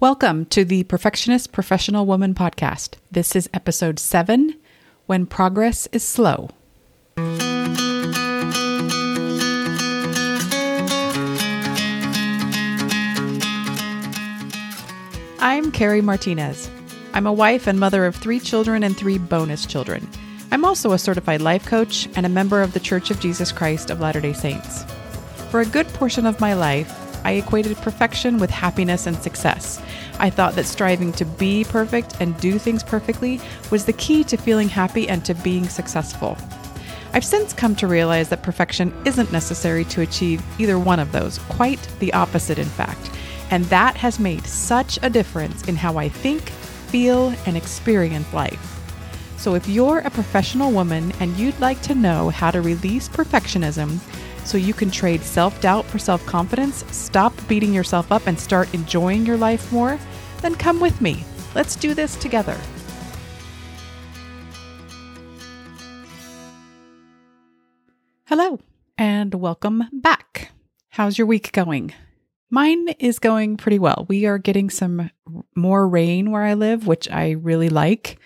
Welcome to the Perfectionist Professional Woman podcast. This is episode seven When Progress is Slow. I'm Keri Martinez. I'm a wife and mother of three children and three bonus children. I'm also a certified life coach and a member of the Church of Jesus Christ of Latter day Saints. For a good portion of my life, I equated perfection with happiness and success. I thought that striving to be perfect and do things perfectly was the key to feeling happy and to being successful. I've since come to realize that perfection isn't necessary to achieve either one of those, quite the opposite, in fact. And that has made such a difference in how I think, feel, and experience life. So if you're a professional woman and you'd like to know how to release perfectionism, so you can trade self doubt for self confidence, stop beating yourself up, and start enjoying your life more, then come with me. Let's do this together. Hello, and welcome back. How's your week going? Mine is going pretty well. We are getting some more rain where I live, which I really like.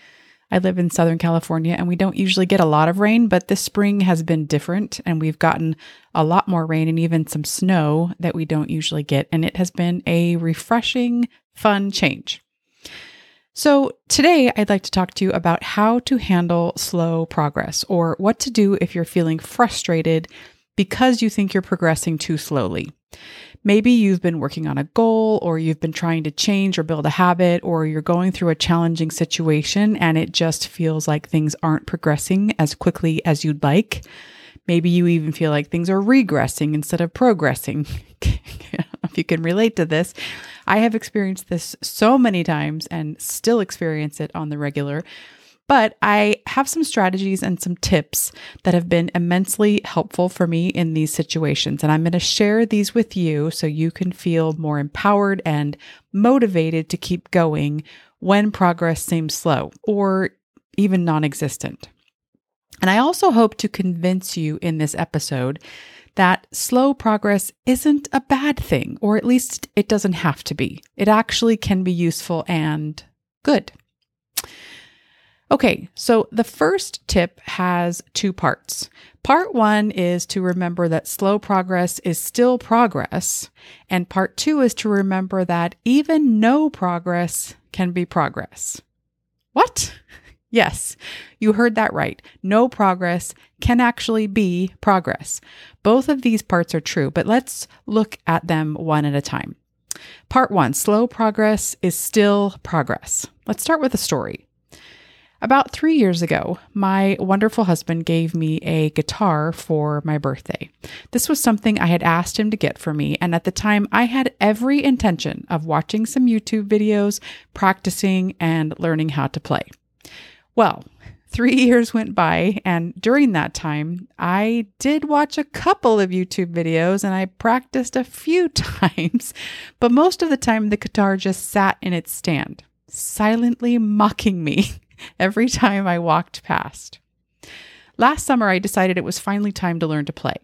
I live in Southern California and we don't usually get a lot of rain, but this spring has been different and we've gotten a lot more rain and even some snow that we don't usually get. And it has been a refreshing, fun change. So, today I'd like to talk to you about how to handle slow progress or what to do if you're feeling frustrated because you think you're progressing too slowly. Maybe you've been working on a goal, or you've been trying to change or build a habit, or you're going through a challenging situation and it just feels like things aren't progressing as quickly as you'd like. Maybe you even feel like things are regressing instead of progressing. if you can relate to this, I have experienced this so many times and still experience it on the regular but I have some strategies and some tips that have been immensely helpful for me in these situations. And I'm going to share these with you so you can feel more empowered and motivated to keep going when progress seems slow or even non existent. And I also hope to convince you in this episode that slow progress isn't a bad thing, or at least it doesn't have to be. It actually can be useful and good. Okay, so the first tip has two parts. Part one is to remember that slow progress is still progress, and part two is to remember that even no progress can be progress. What? Yes, you heard that right. No progress can actually be progress. Both of these parts are true, but let's look at them one at a time. Part one slow progress is still progress. Let's start with a story. About three years ago, my wonderful husband gave me a guitar for my birthday. This was something I had asked him to get for me, and at the time I had every intention of watching some YouTube videos, practicing, and learning how to play. Well, three years went by, and during that time, I did watch a couple of YouTube videos and I practiced a few times, but most of the time the guitar just sat in its stand, silently mocking me every time I walked past. Last summer, I decided it was finally time to learn to play.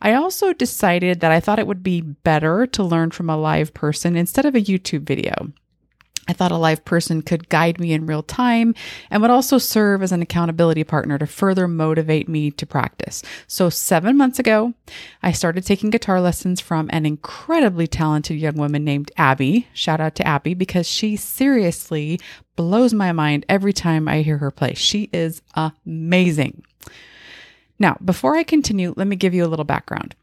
I also decided that I thought it would be better to learn from a live person instead of a YouTube video. I thought a live person could guide me in real time and would also serve as an accountability partner to further motivate me to practice. So, seven months ago, I started taking guitar lessons from an incredibly talented young woman named Abby. Shout out to Abby because she seriously blows my mind every time I hear her play. She is amazing. Now, before I continue, let me give you a little background.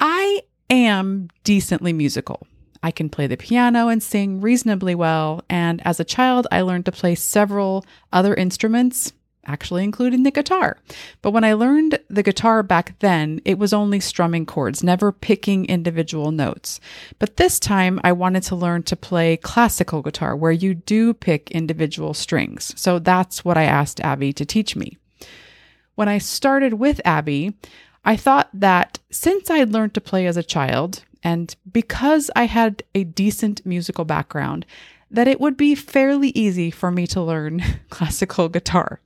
I am decently musical. I can play the piano and sing reasonably well. And as a child, I learned to play several other instruments, actually including the guitar. But when I learned the guitar back then, it was only strumming chords, never picking individual notes. But this time, I wanted to learn to play classical guitar, where you do pick individual strings. So that's what I asked Abby to teach me. When I started with Abby, I thought that since I had learned to play as a child, and because I had a decent musical background, that it would be fairly easy for me to learn classical guitar.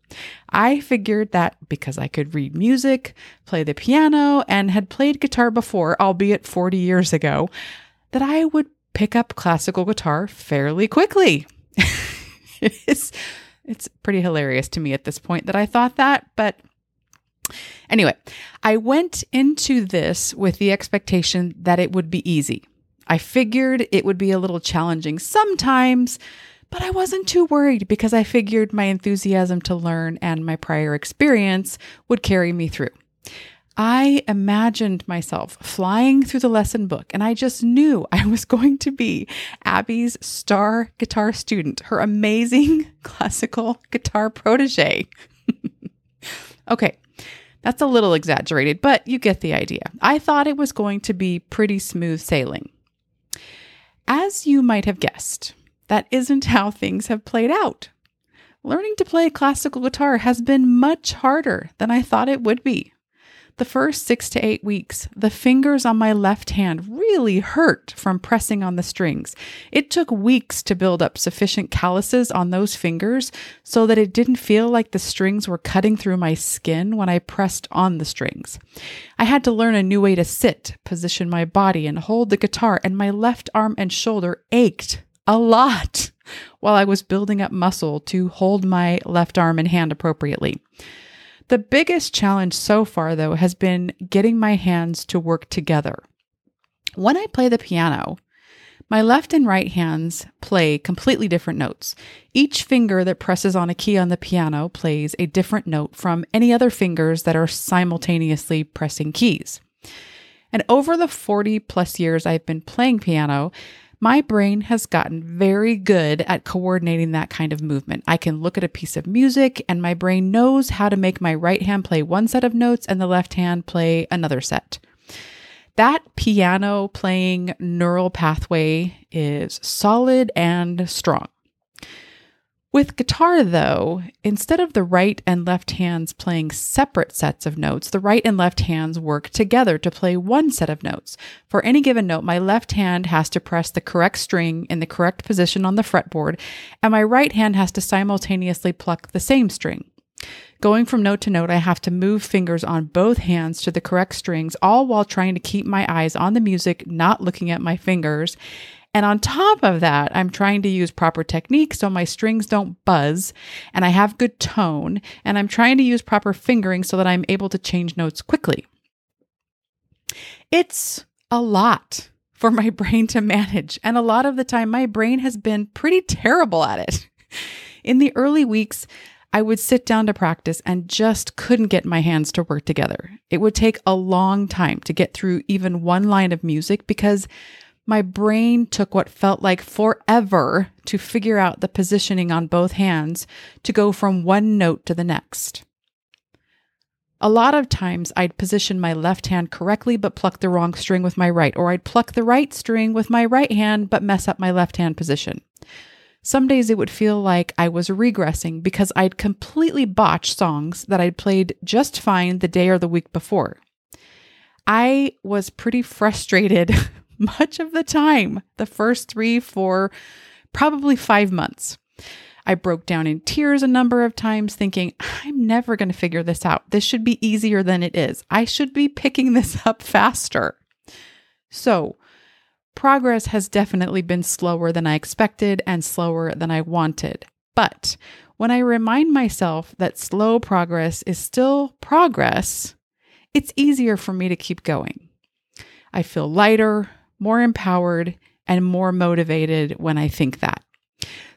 I figured that because I could read music, play the piano, and had played guitar before, albeit 40 years ago, that I would pick up classical guitar fairly quickly. it's, it's pretty hilarious to me at this point that I thought that, but anyway, I went into this with the expectation that it would be easy. I figured it would be a little challenging sometimes, but I wasn't too worried because I figured my enthusiasm to learn and my prior experience would carry me through. I imagined myself flying through the lesson book, and I just knew I was going to be Abby's star guitar student, her amazing classical guitar protege. okay, that's a little exaggerated, but you get the idea. I thought it was going to be pretty smooth sailing. As you might have guessed, that isn't how things have played out. Learning to play classical guitar has been much harder than I thought it would be. The first six to eight weeks, the fingers on my left hand really hurt from pressing on the strings. It took weeks to build up sufficient calluses on those fingers so that it didn't feel like the strings were cutting through my skin when I pressed on the strings. I had to learn a new way to sit, position my body, and hold the guitar, and my left arm and shoulder ached a lot while I was building up muscle to hold my left arm and hand appropriately. The biggest challenge so far, though, has been getting my hands to work together. When I play the piano, my left and right hands play completely different notes. Each finger that presses on a key on the piano plays a different note from any other fingers that are simultaneously pressing keys. And over the 40 plus years I've been playing piano, my brain has gotten very good at coordinating that kind of movement. I can look at a piece of music and my brain knows how to make my right hand play one set of notes and the left hand play another set. That piano playing neural pathway is solid and strong. With guitar, though, instead of the right and left hands playing separate sets of notes, the right and left hands work together to play one set of notes. For any given note, my left hand has to press the correct string in the correct position on the fretboard, and my right hand has to simultaneously pluck the same string. Going from note to note, I have to move fingers on both hands to the correct strings, all while trying to keep my eyes on the music, not looking at my fingers. And on top of that, I'm trying to use proper technique so my strings don't buzz and I have good tone. And I'm trying to use proper fingering so that I'm able to change notes quickly. It's a lot for my brain to manage. And a lot of the time, my brain has been pretty terrible at it. In the early weeks, I would sit down to practice and just couldn't get my hands to work together. It would take a long time to get through even one line of music because my brain took what felt like forever to figure out the positioning on both hands to go from one note to the next. A lot of times I'd position my left hand correctly but pluck the wrong string with my right, or I'd pluck the right string with my right hand but mess up my left hand position. Some days it would feel like I was regressing because I'd completely botched songs that I'd played just fine the day or the week before. I was pretty frustrated much of the time, the first three, four, probably five months. I broke down in tears a number of times, thinking, I'm never going to figure this out. This should be easier than it is. I should be picking this up faster. So, progress has definitely been slower than I expected and slower than I wanted. But when I remind myself that slow progress is still progress, it's easier for me to keep going. I feel lighter, more empowered, and more motivated when I think that.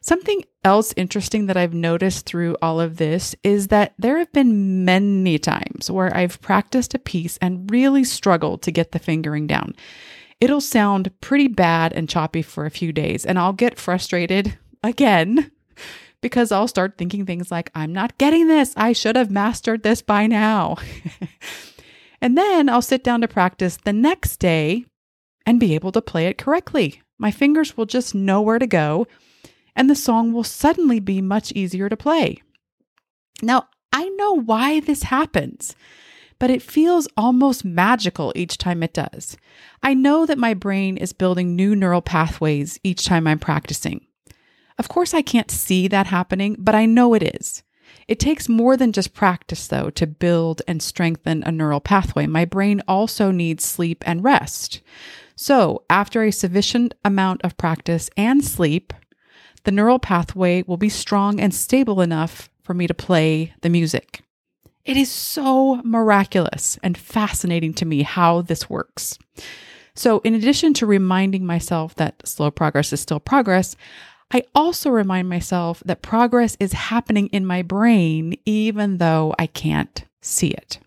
Something else interesting that I've noticed through all of this is that there have been many times where I've practiced a piece and really struggled to get the fingering down. It'll sound pretty bad and choppy for a few days, and I'll get frustrated again because I'll start thinking things like, I'm not getting this. I should have mastered this by now. and then I'll sit down to practice the next day and be able to play it correctly. My fingers will just know where to go, and the song will suddenly be much easier to play. Now, I know why this happens, but it feels almost magical each time it does. I know that my brain is building new neural pathways each time I'm practicing. Of course, I can't see that happening, but I know it is. It takes more than just practice, though, to build and strengthen a neural pathway. My brain also needs sleep and rest. So, after a sufficient amount of practice and sleep, the neural pathway will be strong and stable enough for me to play the music. It is so miraculous and fascinating to me how this works. So, in addition to reminding myself that slow progress is still progress, I also remind myself that progress is happening in my brain, even though I can't see it.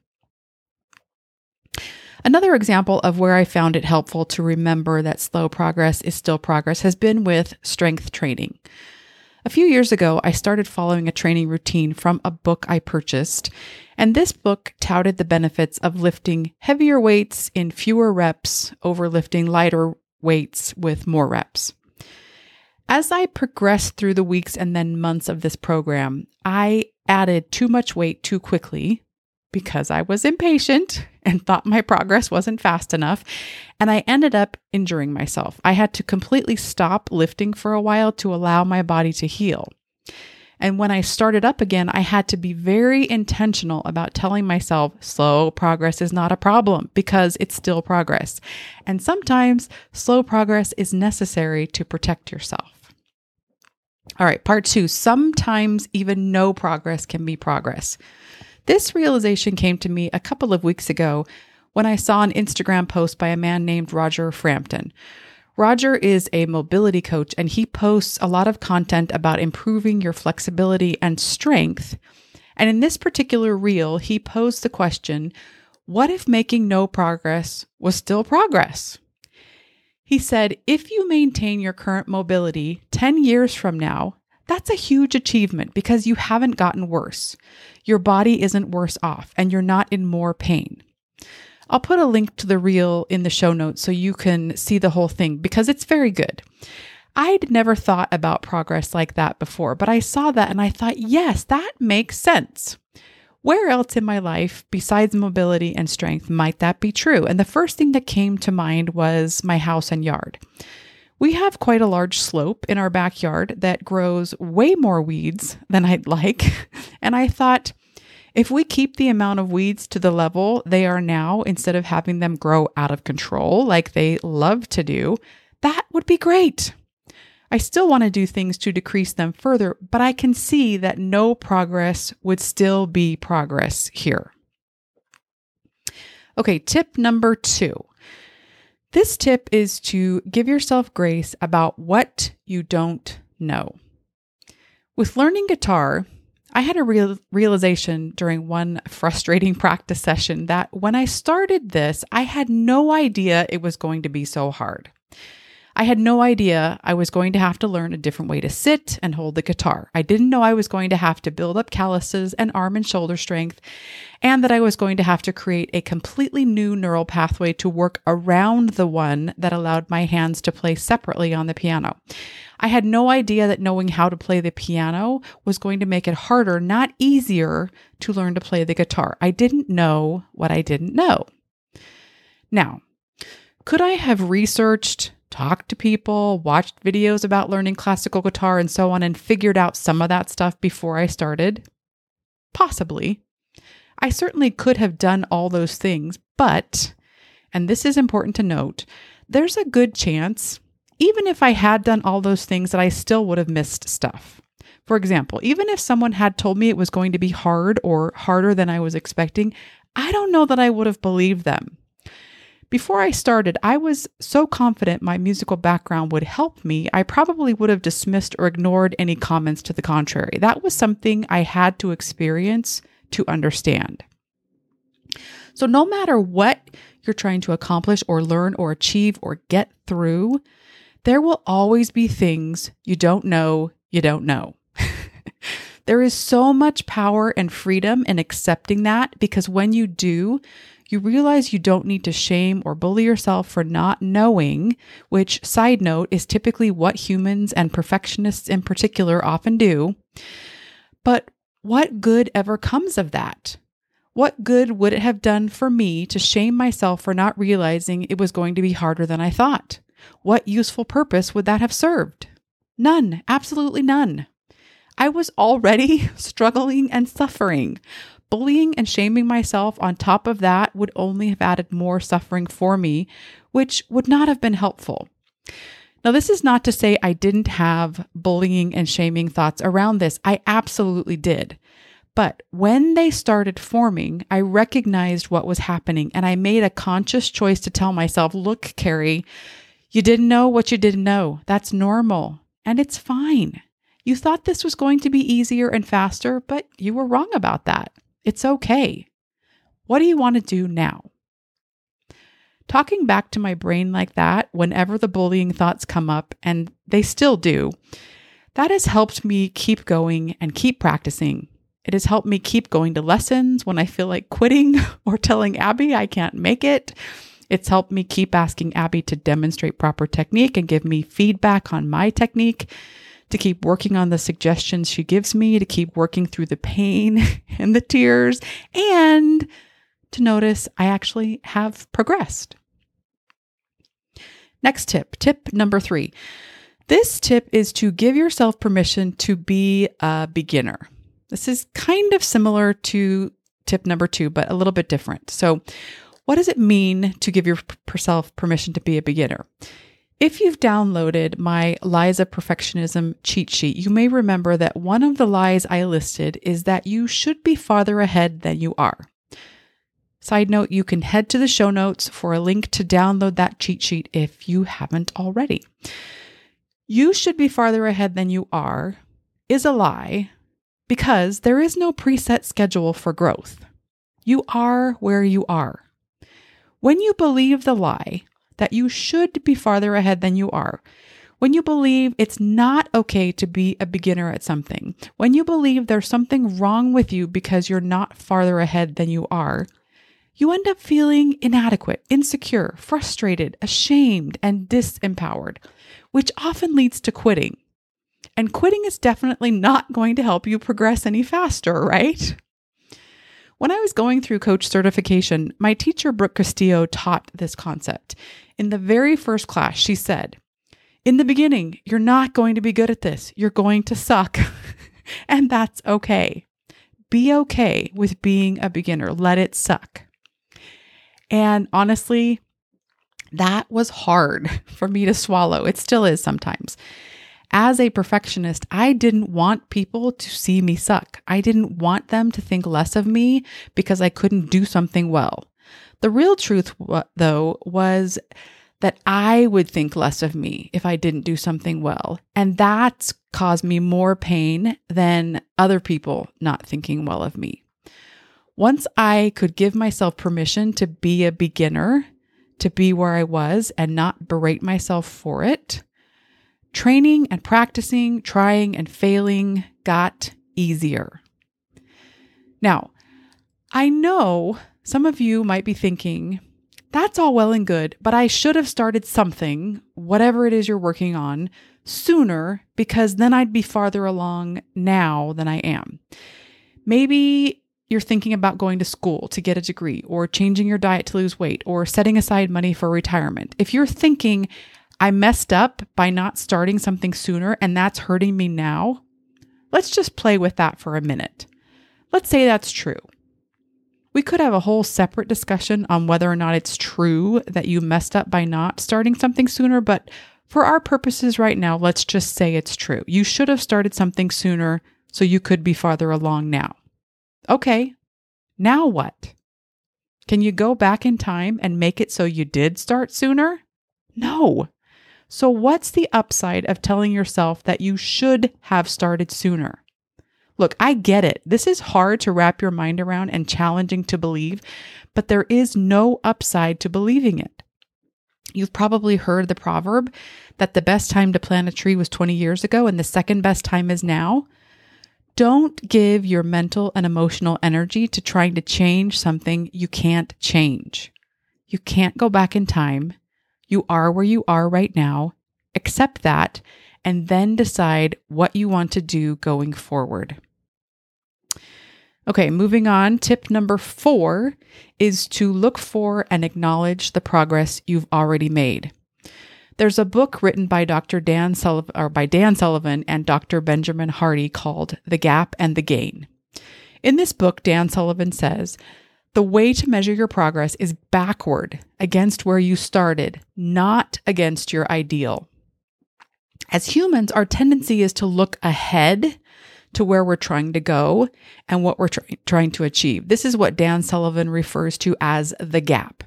Another example of where I found it helpful to remember that slow progress is still progress has been with strength training. A few years ago, I started following a training routine from a book I purchased, and this book touted the benefits of lifting heavier weights in fewer reps over lifting lighter weights with more reps. As I progressed through the weeks and then months of this program, I added too much weight too quickly because I was impatient and thought my progress wasn't fast enough. And I ended up injuring myself. I had to completely stop lifting for a while to allow my body to heal. And when I started up again, I had to be very intentional about telling myself slow progress is not a problem because it's still progress. And sometimes slow progress is necessary to protect yourself. All right, part two. Sometimes even no progress can be progress. This realization came to me a couple of weeks ago when I saw an Instagram post by a man named Roger Frampton. Roger is a mobility coach and he posts a lot of content about improving your flexibility and strength. And in this particular reel, he posed the question what if making no progress was still progress? He said, if you maintain your current mobility 10 years from now, that's a huge achievement because you haven't gotten worse. Your body isn't worse off and you're not in more pain. I'll put a link to the reel in the show notes so you can see the whole thing because it's very good. I'd never thought about progress like that before, but I saw that and I thought, yes, that makes sense. Where else in my life, besides mobility and strength, might that be true? And the first thing that came to mind was my house and yard. We have quite a large slope in our backyard that grows way more weeds than I'd like. And I thought, if we keep the amount of weeds to the level they are now, instead of having them grow out of control like they love to do, that would be great. I still want to do things to decrease them further, but I can see that no progress would still be progress here. Okay, tip number two this tip is to give yourself grace about what you don't know. With learning guitar, I had a real realization during one frustrating practice session that when I started this, I had no idea it was going to be so hard. I had no idea I was going to have to learn a different way to sit and hold the guitar. I didn't know I was going to have to build up calluses and arm and shoulder strength, and that I was going to have to create a completely new neural pathway to work around the one that allowed my hands to play separately on the piano. I had no idea that knowing how to play the piano was going to make it harder, not easier, to learn to play the guitar. I didn't know what I didn't know. Now, could I have researched talked to people, watched videos about learning classical guitar and so on, and figured out some of that stuff before I started? Possibly. I certainly could have done all those things, but, and this is important to note, there's a good chance, even if I had done all those things, that I still would have missed stuff. For example, even if someone had told me it was going to be hard or harder than I was expecting, I don't know that I would have believed them. Before I started, I was so confident my musical background would help me, I probably would have dismissed or ignored any comments to the contrary. That was something I had to experience to understand. So, no matter what you're trying to accomplish or learn or achieve or get through, there will always be things you don't know you don't know. there is so much power and freedom in accepting that because when you do, you realize you don't need to shame or bully yourself for not knowing, which, side note, is typically what humans and perfectionists in particular often do. But what good ever comes of that? What good would it have done for me to shame myself for not realizing it was going to be harder than I thought? What useful purpose would that have served? None, absolutely none. I was already struggling and suffering. bullying and shaming myself on top of that would only have added more suffering for me, which would not have been helpful. Now, this is not to say I didn't have bullying and shaming thoughts around this. I absolutely did. But when they started forming, I recognized what was happening and I made a conscious choice to tell myself, look, Keri, you didn't know what you didn't know. That's normal and it's fine. You thought this was going to be easier and faster, but you were wrong about that. It's okay. What do you want to do now? Talking back to my brain like that, whenever the bullying thoughts come up, and they still do, that has helped me keep going and keep practicing. It has helped me keep going to lessons when I feel like quitting or telling Abby I can't make it. It's helped me keep asking Abby to demonstrate proper technique and give me feedback on my technique to keep working on the suggestions she gives me, to keep working through the pain and the tears, and to notice I actually have progressed. Next tip, tip number three. This tip is to give yourself permission to be a beginner. This is kind of similar to tip number two, but a little bit different. So, what does it mean to give yourself permission to be a beginner? If you've downloaded my Lies of Perfectionism cheat sheet, you may remember that one of the lies I listed is that you should be farther ahead than you are. Side note, you can head to the show notes for a link to download that cheat sheet if you haven't already. You should be farther ahead than you are is a lie because there is no preset schedule for growth. You are where you are. When you believe the lie, that you should be farther ahead than you are. When you believe it's not okay to be a beginner at something, when you believe there's something wrong with you because you're not farther ahead than you are, you end up feeling inadequate, insecure, frustrated, ashamed, and disempowered, which often leads to quitting. And quitting is definitely not going to help you progress any faster, right? When I was going through coach certification, my teacher, Brooke Castillo, taught this concept. In the very first class, she said, In the beginning, you're not going to be good at this. You're going to suck. and that's okay. Be okay with being a beginner. Let it suck. And honestly, that was hard for me to swallow. It still is sometimes as a perfectionist, I didn't want people to see me suck. I didn't want them to think less of me because I couldn't do something well. The real truth, though, was that I would think less of me if I didn't do something well. And that's caused me more pain than other people not thinking well of me. Once I could give myself permission to be a beginner, to be where I was and not berate myself for it, Training and practicing, trying and failing got easier. Now, I know some of you might be thinking, that's all well and good, but I should have started something, whatever it is you're working on, sooner because then I'd be farther along now than I am. Maybe you're thinking about going to school to get a degree, or changing your diet to lose weight, or setting aside money for retirement. If you're thinking, I messed up by not starting something sooner and that's hurting me now. Let's just play with that for a minute. Let's say that's true. We could have a whole separate discussion on whether or not it's true that you messed up by not starting something sooner, but for our purposes right now, let's just say it's true. You should have started something sooner so you could be farther along now. Okay, now what? Can you go back in time and make it so you did start sooner? No. So, what's the upside of telling yourself that you should have started sooner? Look, I get it. This is hard to wrap your mind around and challenging to believe, but there is no upside to believing it. You've probably heard the proverb that the best time to plant a tree was 20 years ago and the second best time is now. Don't give your mental and emotional energy to trying to change something you can't change. You can't go back in time. You are where you are right now. Accept that and then decide what you want to do going forward. Okay, moving on. Tip number four is to look for and acknowledge the progress you've already made. There's a book written by Dr. Dan Sullivan or by Dan Sullivan and Dr. Benjamin Hardy called The Gap and the Gain. In this book, Dan Sullivan says, the way to measure your progress is backward against where you started, not against your ideal. As humans, our tendency is to look ahead to where we're trying to go and what we're try- trying to achieve. This is what Dan Sullivan refers to as the gap.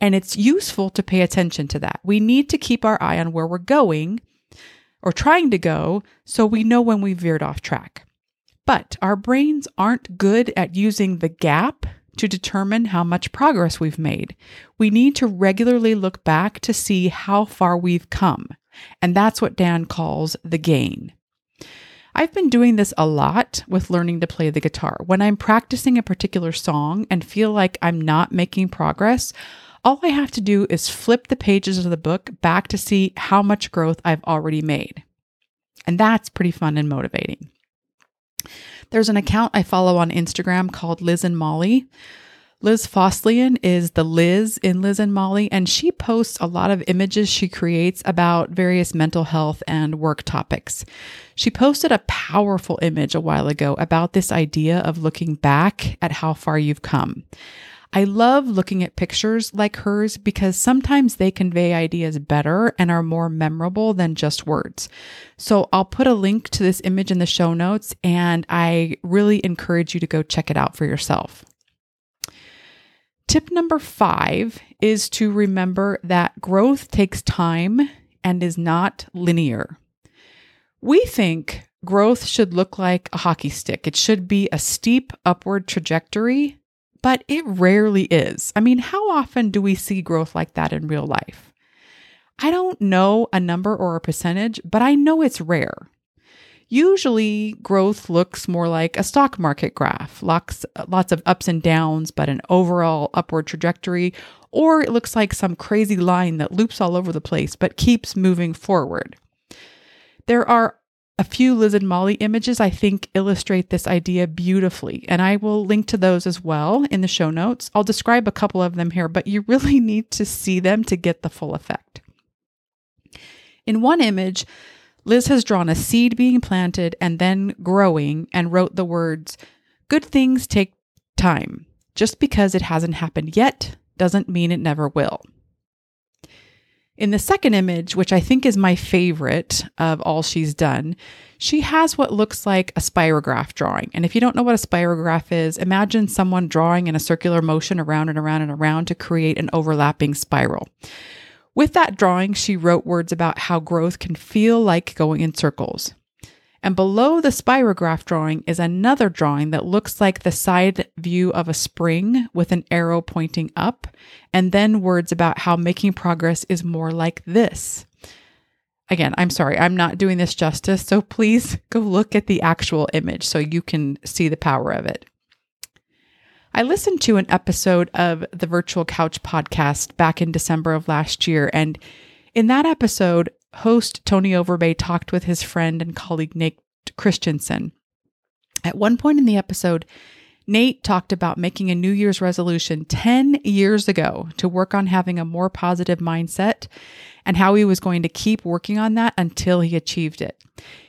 And it's useful to pay attention to that. We need to keep our eye on where we're going or trying to go so we know when we veered off track. But our brains aren't good at using the gap to determine how much progress we've made. We need to regularly look back to see how far we've come. And that's what Dan calls the gain. I've been doing this a lot with learning to play the guitar. When I'm practicing a particular song and feel like I'm not making progress, all I have to do is flip the pages of the book back to see how much growth I've already made. And that's pretty fun and motivating. There's an account I follow on Instagram called Liz and Molly. Liz Fosslien is the Liz in Liz and Molly, and she posts a lot of images she creates about various mental health and work topics. She posted a powerful image a while ago about this idea of looking back at how far you've come. I love looking at pictures like hers because sometimes they convey ideas better and are more memorable than just words. So I'll put a link to this image in the show notes and I really encourage you to go check it out for yourself. Tip number five is to remember that growth takes time and is not linear. We think growth should look like a hockey stick. It should be a steep upward trajectory but it rarely is. I mean, how often do we see growth like that in real life? I don't know a number or a percentage, but I know it's rare. Usually, growth looks more like a stock market graph, lots, lots of ups and downs, but an overall upward trajectory, or it looks like some crazy line that loops all over the place but keeps moving forward. There are a few Liz and Molly images I think illustrate this idea beautifully, and I will link to those as well in the show notes. I'll describe a couple of them here, but you really need to see them to get the full effect. In one image, Liz has drawn a seed being planted and then growing and wrote the words, Good things take time. Just because it hasn't happened yet doesn't mean it never will. In the second image, which I think is my favorite of all she's done, she has what looks like a spirograph drawing. And if you don't know what a spirograph is, imagine someone drawing in a circular motion around and around and around to create an overlapping spiral. With that drawing, she wrote words about how growth can feel like going in circles. And below the spirograph drawing is another drawing that looks like the side view of a spring with an arrow pointing up, and then words about how making progress is more like this. Again, I'm sorry, I'm not doing this justice, so please go look at the actual image so you can see the power of it. I listened to an episode of the Virtual Couch podcast back in December of last year, and in that episode, host Tony Overbay talked with his friend and colleague Nate Christensen. At one point in the episode, Nate talked about making a New Year's resolution 10 years ago to work on having a more positive mindset and how he was going to keep working on that until he achieved it.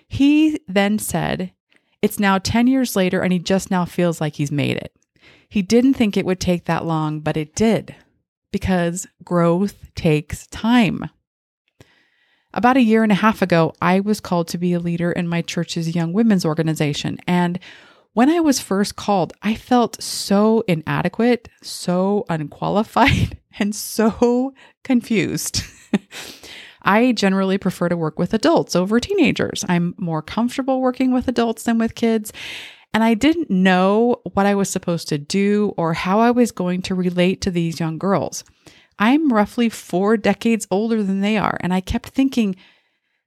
He then said, It's now 10 years later and he just now feels like he's made it. He didn't think it would take that long, but it did because growth takes time. About a year and a half ago, I was called to be a leader in my church's young women's organization. And when I was first called, I felt so inadequate, so unqualified, and so confused. I generally prefer to work with adults over teenagers. I'm more comfortable working with adults than with kids. And I didn't know what I was supposed to do or how I was going to relate to these young girls. I'm roughly four decades older than they are. And I kept thinking,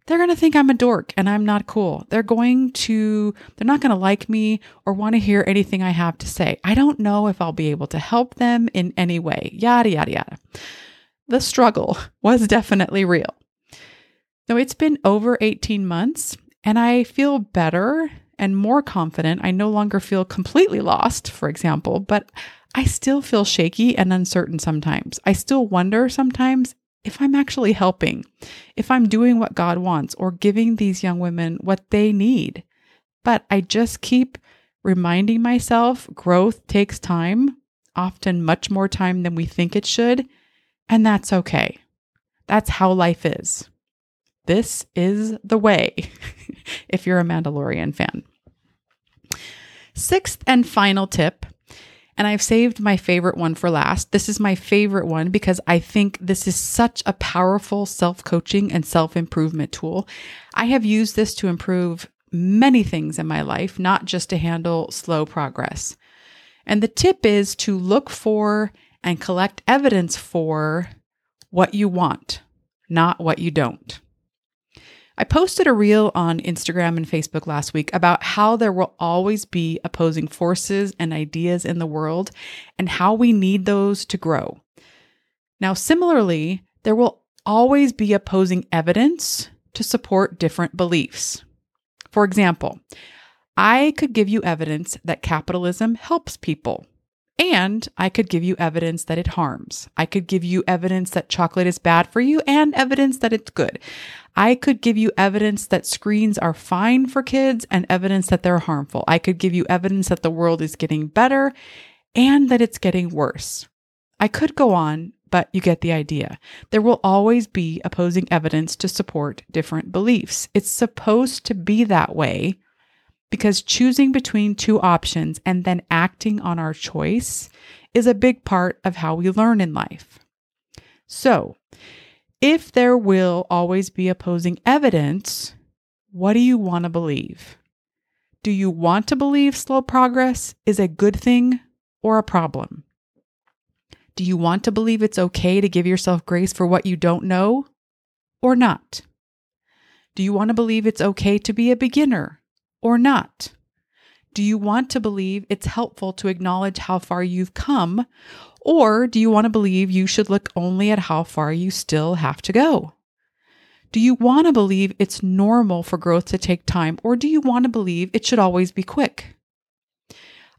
they're going to think I'm a dork and I'm not cool. They're going to, they're not going to like me or want to hear anything I have to say. I don't know if I'll be able to help them in any way. Yada, yada, yada. The struggle was definitely real. Now, it's been over 18 months and I feel better and more confident. I no longer feel completely lost, for example, but I still feel shaky and uncertain sometimes. I still wonder sometimes if I'm actually helping, if I'm doing what God wants or giving these young women what they need. But I just keep reminding myself growth takes time, often much more time than we think it should, and that's okay. That's how life is. This is the way, if you're a Mandalorian fan. Sixth and final tip, and I've saved my favorite one for last. This is my favorite one because I think this is such a powerful self coaching and self improvement tool. I have used this to improve many things in my life, not just to handle slow progress. And the tip is to look for and collect evidence for what you want, not what you don't. I posted a reel on Instagram and Facebook last week about how there will always be opposing forces and ideas in the world and how we need those to grow. Now, similarly, there will always be opposing evidence to support different beliefs. For example, I could give you evidence that capitalism helps people and I could give you evidence that it harms. I could give you evidence that chocolate is bad for you and evidence that it's good. I could give you evidence that screens are fine for kids and evidence that they're harmful. I could give you evidence that the world is getting better and that it's getting worse. I could go on, but you get the idea. There will always be opposing evidence to support different beliefs. It's supposed to be that way because choosing between two options and then acting on our choice is a big part of how we learn in life. So, if there will always be opposing evidence, what do you want to believe? Do you want to believe slow progress is a good thing or a problem? Do you want to believe it's okay to give yourself grace for what you don't know or not? Do you want to believe it's okay to be a beginner or not? Do you want to believe it's helpful to acknowledge how far you've come? Or do you want to believe you should look only at how far you still have to go? Do you want to believe it's normal for growth to take time, or do you want to believe it should always be quick?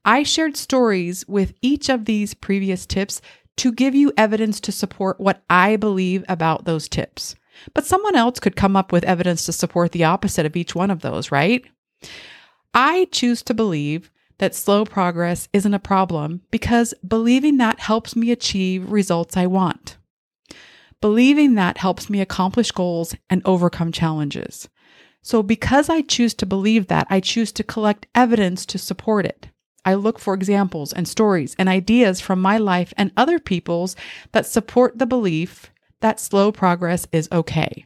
I shared stories with each of these previous tips to give you evidence to support what I believe about those tips. But someone else could come up with evidence to support the opposite of each one of those, right? I choose to believe that slow progress isn't a problem because believing that helps me achieve results I want. Believing that helps me accomplish goals and overcome challenges. So, because I choose to believe that, I choose to collect evidence to support it. I look for examples and stories and ideas from my life and other people's that support the belief that slow progress is okay.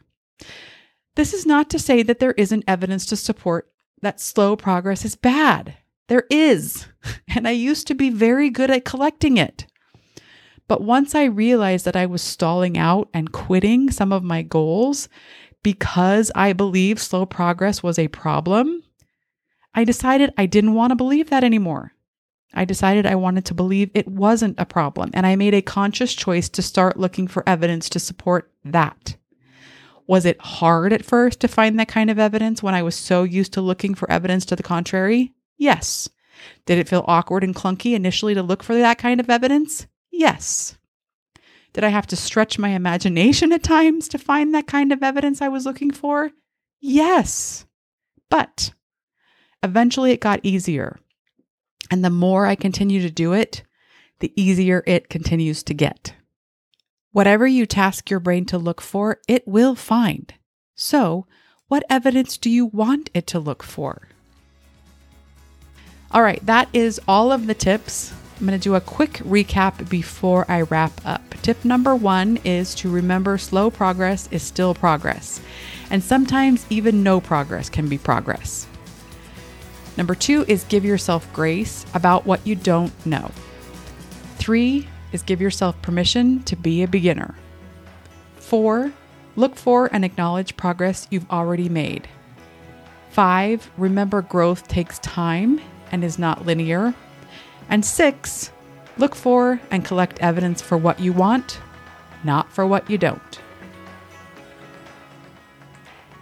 This is not to say that there isn't evidence to support that slow progress is bad. There is. And I used to be very good at collecting it. But once I realized that I was stalling out and quitting some of my goals because I believed slow progress was a problem, I decided I didn't want to believe that anymore. I decided I wanted to believe it wasn't a problem, and I made a conscious choice to start looking for evidence to support that. Was it hard at first to find that kind of evidence when I was so used to looking for evidence to the contrary? Yes. Did it feel awkward and clunky initially to look for that kind of evidence? Yes. Did I have to stretch my imagination at times to find that kind of evidence I was looking for? Yes. But eventually it got easier. And the more I continue to do it, the easier it continues to get. Whatever you task your brain to look for, it will find. So, what evidence do you want it to look for? All right, that is all of the tips. I'm going to do a quick recap before I wrap up. Tip number one is to remember slow progress is still progress, and sometimes even no progress can be progress. Number two is give yourself grace about what you don't know. Three, is give yourself permission to be a beginner. Four, look for and acknowledge progress you've already made. Five, remember growth takes time and is not linear. And six, look for and collect evidence for what you want, not for what you don't.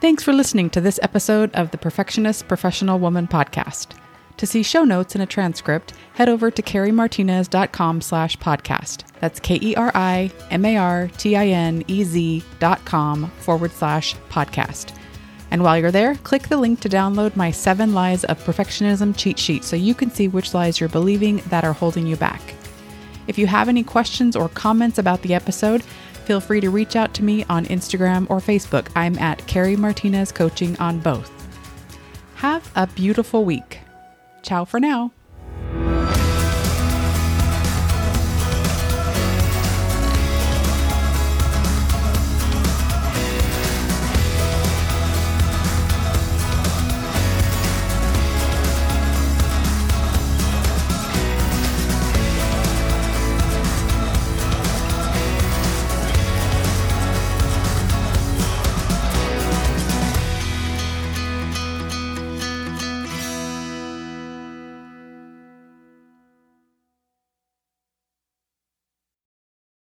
Thanks for listening to this episode of the Perfectionist Professional Woman podcast. To see show notes and a transcript, head over to kerimartinez.com slash podcast. That's K-E-R-I-M-A-R-T-I-N-E-Z dot com forward slash podcast. And while you're there, click the link to download my seven lies of perfectionism cheat sheet so you can see which lies you're believing that are holding you back. If you have any questions or comments about the episode, feel free to reach out to me on Instagram or Facebook. I'm at Keri Martinez Coaching on both. Have a beautiful week. Ciao for now.